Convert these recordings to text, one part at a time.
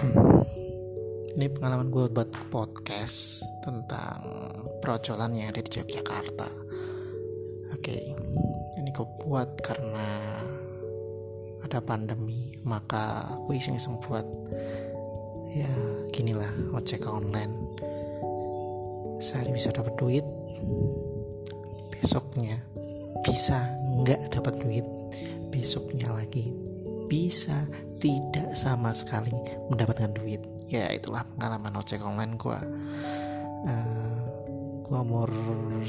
ini pengalaman gue buat podcast tentang perocolan yang ada di Yogyakarta. Oke ini gue buat karena ada pandemi maka gue iseng-iseng buat. Ya ginilah ojek online. Sehari bisa dapat duit besoknya bisa nggak dapat duit besoknya lagi bisa tidak sama sekali mendapatkan duit. Ya itulah pengalaman ojek online gue uh, gue umur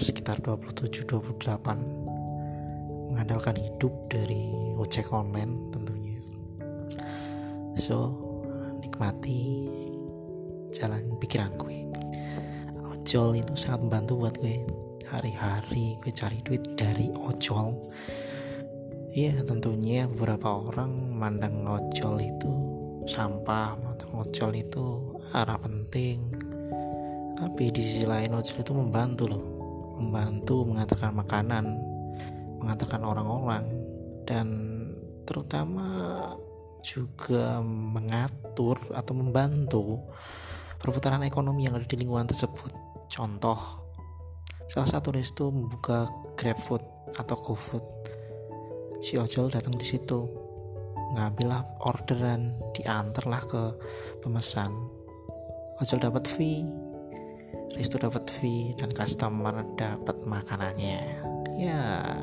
sekitar 27-28 mengandalkan hidup dari ojek online tentunya. So nikmati jalan pikiran gue. Ojol itu sangat membantu buat gue. Hari-hari gue cari duit dari ojol Iya tentunya beberapa orang mandang ojol itu sampah, mandang ojol itu arah penting. Tapi di sisi lain ojol itu membantu loh, membantu mengantarkan makanan, mengantarkan orang-orang dan terutama juga mengatur atau membantu perputaran ekonomi yang ada di lingkungan tersebut. Contoh, salah satu resto membuka GrabFood atau GoFood si ojol datang di situ. Ngambillah orderan diantarlah ke pemesan. Ojol dapat fee. Resto dapat fee dan customer dapat makanannya. Ya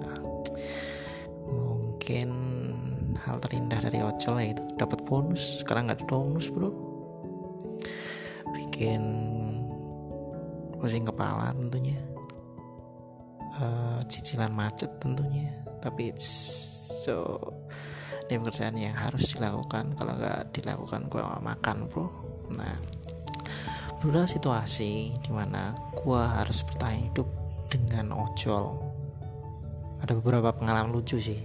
mungkin hal terindah dari ojol ya itu. Dapat bonus. Sekarang nggak ada bonus bro. Bikin pusing kepala tentunya. Uh, cicilan macet tentunya. Tapi so ini pekerjaan yang harus dilakukan. Kalau nggak dilakukan gue makan bro. Nah beberapa situasi di mana gue harus bertahan hidup dengan ojol. Ada beberapa pengalaman lucu sih.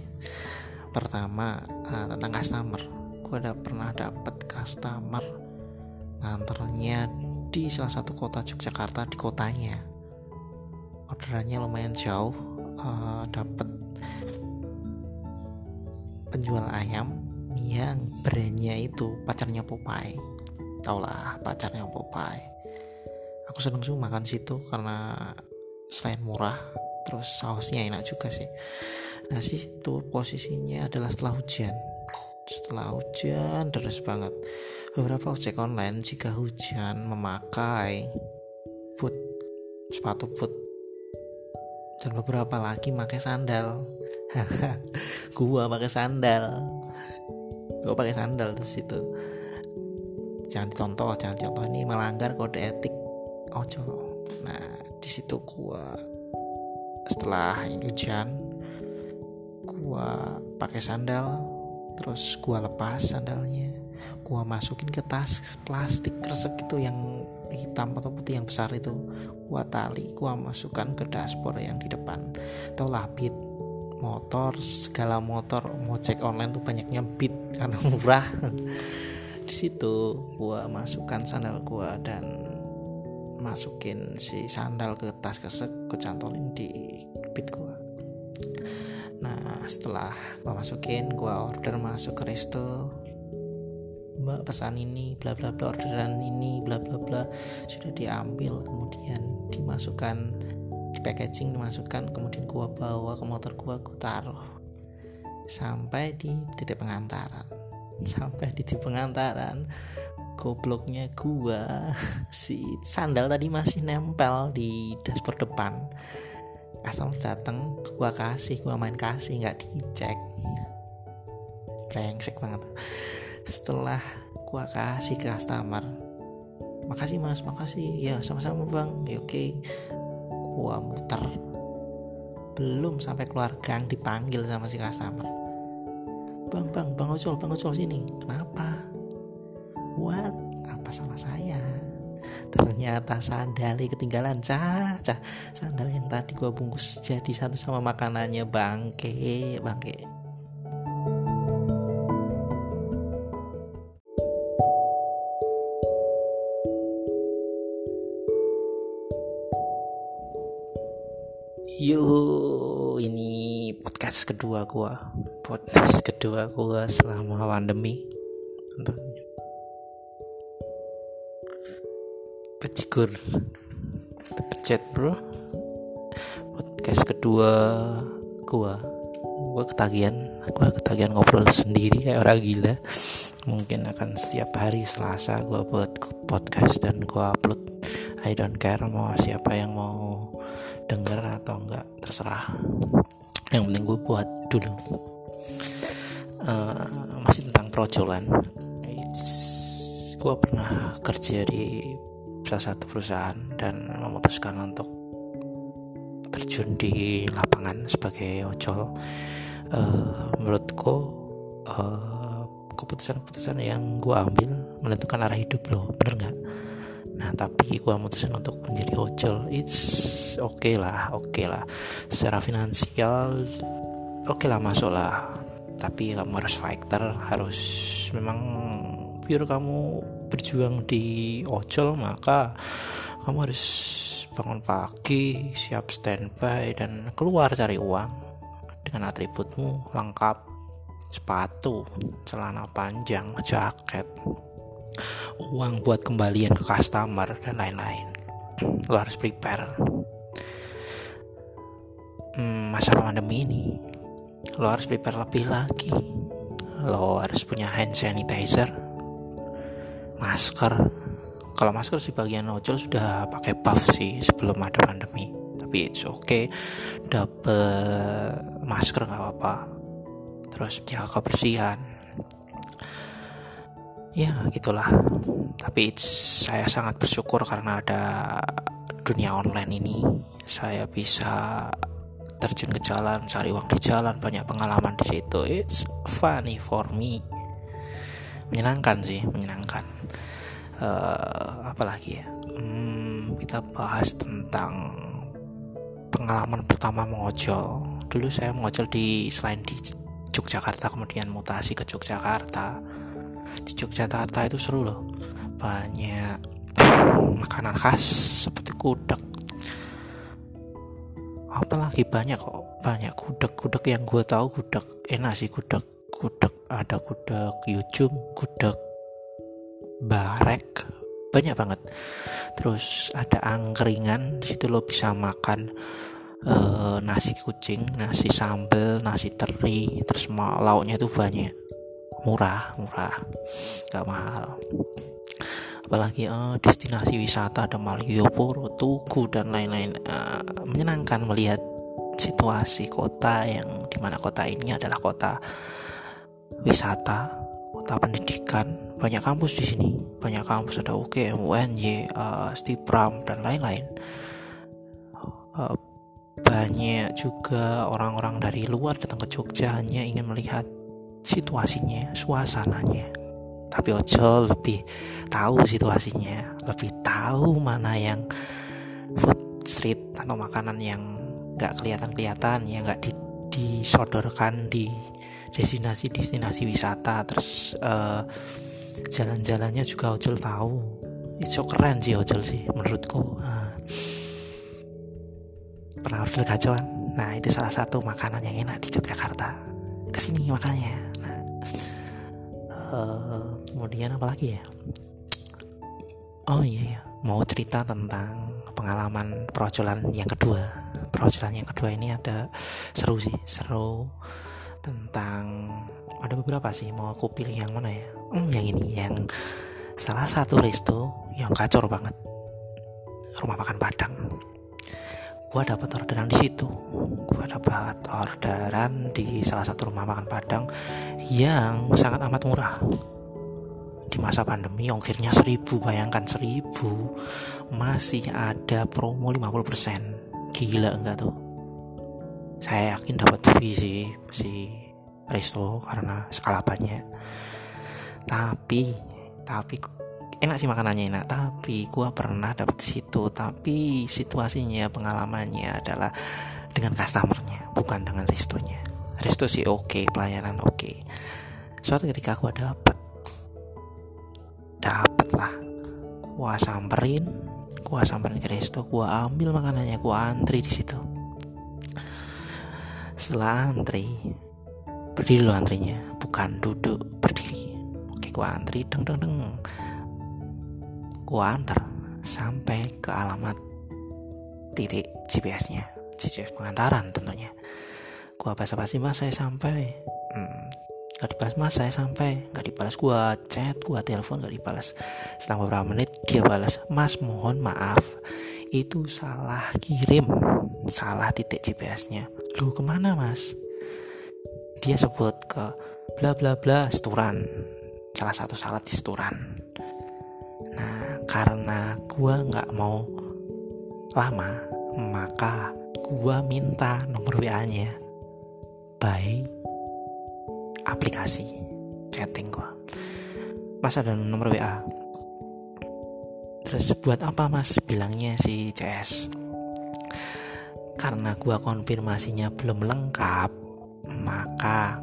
Pertama uh, tentang customer. Gue ada pernah dapat customer nganternya di salah satu kota Yogyakarta di kotanya. Orderannya lumayan jauh uh, dapat penjual ayam yang brandnya itu pacarnya Popeye. Tau lah pacarnya Popeye. Aku seneng sih makan situ karena selain murah terus sausnya enak juga sih. Nah situ posisinya adalah setelah hujan. Setelah hujan deras banget. Beberapa ojek online jika hujan memakai boot sepatu boot. Dan beberapa lagi pakai sandal gua pakai sandal. Gua pakai sandal di situ. Jangan dicontoh jangan contoh ini melanggar kode etik. Ojol nah di situ gua setelah hujan gua pakai sandal terus gua lepas sandalnya. Gua masukin ke tas plastik kresek itu yang hitam atau putih yang besar itu. Gua tali gua masukkan ke dashboard yang di depan. Tau lah beat motor segala motor mau cek online tuh banyaknya beat karena murah. Di situ gua masukkan sandal gua dan masukin si sandal ke tas kesek kecantolin di beat gua. Nah setelah gua masukin gua order masuk ke resto. Mbak pesan ini bla bla bla orderan ini bla bla bla sudah diambil kemudian dimasukkan di packaging dimasukkan kemudian gua bawa ke motor gua gua taruh. Sampai di titik pengantaran. Sampai di titik pengantaran gobloknya gua si sandal tadi masih nempel di dashboard depan. Customer datang gua kasih gua main kasih nggak dicek. Brengsek banget. Setelah gua kasih ke customer makasih mas makasih. Ya sama-sama bang. Ya oke gua muter. Belum sampai keluar gang dipanggil sama si customer. Bang bang bang ojol bang ojol sini. Kenapa? What? Apa salah saya? Ternyata sandalnya ketinggalan. Cah sandal yang tadi gua bungkus jadi satu sama makanannya bangke bangke Yo, ini podcast kedua gua. Podcast kedua gua selama pandemi. Bajigur Pecet bro. Podcast kedua Gua. Gua ketagihan. Gua ketagihan ngobrol sendiri kayak orang gila. Mungkin akan setiap hari Selasa gua buat podcast dan gua upload I don't care mau siapa yang mau denger atau enggak terserah. Yang penting gue buat dulu. Uh, masih tentang projolan. Gue pernah kerja di salah satu perusahaan dan memutuskan untuk terjun di lapangan sebagai ojol. Uh, menurutku uh, keputusan-keputusan yang gue ambil menentukan arah hidup lo bener nggak nah tapi gue memutuskan untuk menjadi ojol it's oke okay lah oke okay lah. Secara finansial oke okay lah masuk lah. Tapi kamu harus fighter harus memang biar kamu berjuang di ojol maka kamu harus bangun pagi siap standby dan keluar cari uang dengan atributmu lengkap. Sepatu celana panjang jaket uang buat kembalian ke customer dan lain-lain. Lo harus prepare. Hmm, masa pandemi ini lo harus prepare lebih lagi. Lo harus punya hand sanitizer masker. Kalau masker di bagian ojol sudah pakai buff sih sebelum ada pandemi. Tapi it's okay dapet masker nggak apa-apa. Terus jaga kebersihan ya gitulah. Tapi saya sangat bersyukur karena ada dunia online ini. Saya bisa terjun ke jalan cari uang di jalan banyak pengalaman di situ. It's funny for me. Menyenangkan sih menyenangkan. Uh, apalagi ya? Hmm, kita bahas tentang pengalaman pertama mengojol. Dulu saya mengojol di selain di Yogyakarta kemudian mutasi ke Yogyakarta di Yogyakarta itu seru loh. Banyak makanan khas seperti gudeg. Apalagi banyak kok. Banyak gudeg-gudeg yang gue tahu gudeg enak sih gudeg. Gudeg ada gudeg yujum gudeg barek. Banyak banget. Terus ada angkringan situ lo bisa makan uh, nasi kucing nasi sambal nasi teri terus lauknya itu banyak murah murah. Gak mahal. Apalagi uh, destinasi wisata ada Malioboro Tugu dan lain-lain. Uh, menyenangkan melihat situasi kota yang di mana kota ini adalah kota wisata kota pendidikan. Banyak kampus di sini. Banyak kampus ada UGM UNY uh, Stipram dan lain-lain. Uh, banyak juga orang-orang dari luar datang ke Jogja hanya ingin melihat situasinya suasananya. Tapi Ojo lebih tahu situasinya lebih tahu mana yang food street atau makanan yang nggak kelihatan-kelihatan yang nggak di, disodorkan di destinasi-destinasi wisata. Terus uh, jalan-jalannya juga ojol tahu. Itu keren sih ojol sih menurutku. Uh, pernah order gacuan? Nah itu salah satu makanan yang enak di Yogyakarta. Ke sini makanya uh, kemudian apa lagi ya? Oh iya ya mau cerita tentang pengalaman perojolan yang kedua. Perojolan yang kedua ini ada seru sih seru tentang ada beberapa sih mau aku pilih yang mana ya? Hmm, yang ini yang salah satu resto yang kacor banget. Rumah makan Padang gua dapat orderan di situ. Gua dapat orderan di salah satu rumah makan Padang yang sangat amat murah. Di masa pandemi ongkirnya seribu bayangkan seribu. Masih ada promo 50% gila enggak tuh? Saya yakin dapat fee sih si resto karena skalapannya tapi tapi enak sih makanannya enak. Tapi gua pernah dapat situ. Tapi situasinya pengalamannya adalah dengan customernya bukan dengan restonya. Resto sih oke okay, pelayanan oke. Okay. suatu ketika gua dapat dapat lah gua samperin gua samperin ke resto gua ambil makanannya gua antri di situ. Setelah antri berdiri lo antrinya. Bukan duduk berdiri. Oke gua antri deng deng deng gua antar sampai ke alamat titik GPS-nya GPS pengantaran tentunya. Gua basa-basi mas saya sampai. Hmm, gak dibalas mas saya sampai. Gak dibalas gua chat gua telepon gak dibalas. Setelah beberapa menit dia balas mas mohon maaf itu salah kirim salah titik GPS-nya lu ke mana mas? Dia sebut ke bla bla bla seturan. Salah satu salat di seturan nah karena gua nggak mau lama maka gua minta nomor WA nya by aplikasi chatting gua. Mas ada nomor WA terus buat apa mas? Bilangnya si CS karena gua konfirmasinya belum lengkap maka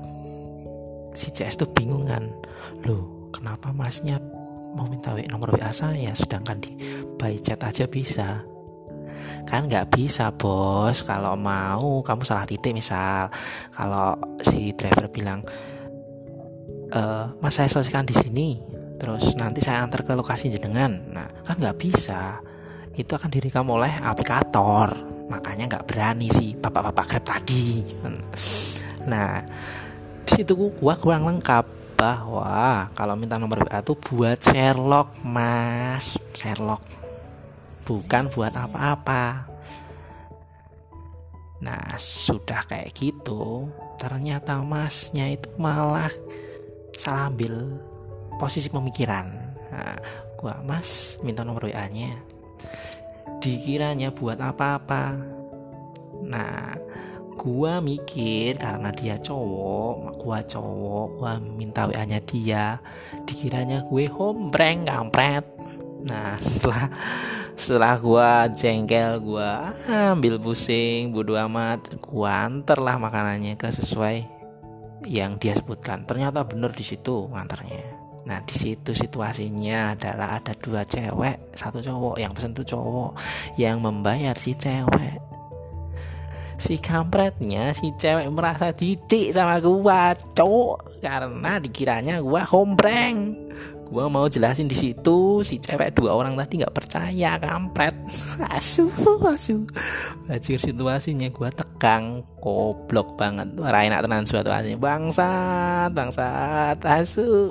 si CS tuh bingung kan loh kenapa masnya mau minta nomor WA saya sedangkan di by chat aja bisa. Kan nggak bisa bos. Kalau mau kamu salah titik misal. Kalau si driver bilang e, mas saya selesaikan di sini. Terus nanti saya antar ke lokasi jenengan. Nah kan nggak bisa. Itu akan direkam oleh aplikator. Makanya nggak berani sih bapak-bapak grab tadi. Nah, di situ gua kurang lengkap bahwa kalau minta nomor WA itu buat Sherlock, Mas. Sherlock. Bukan buat apa-apa. Nah, sudah kayak gitu, ternyata masnya itu malah salah ambil posisi pemikiran. Nah, gua Mas minta nomor WA-nya. Dikiranya buat apa-apa. Nah, gua mikir karena dia cowok gua cowok gua minta wa nya dia dikiranya gue hombreng kampret. Nah setelah setelah gua jengkel gua ambil pusing bodo amat gua antar lah makanannya ke sesuai yang dia sebutkan. Ternyata bener di situ nganternya Nah di situ situasinya adalah ada dua cewek, satu cowok yang pesen tuh cowok yang membayar si cewek si kampretnya si cewek merasa didik sama gua cowok karena dikiranya gua hombreng. Gua mau jelasin di situ si cewek dua orang tadi nggak percaya kampret. Asu asu. Bajir situasinya gua tegang. Goblok banget. Enak tenan suatu aja bangsat bangsat. Asu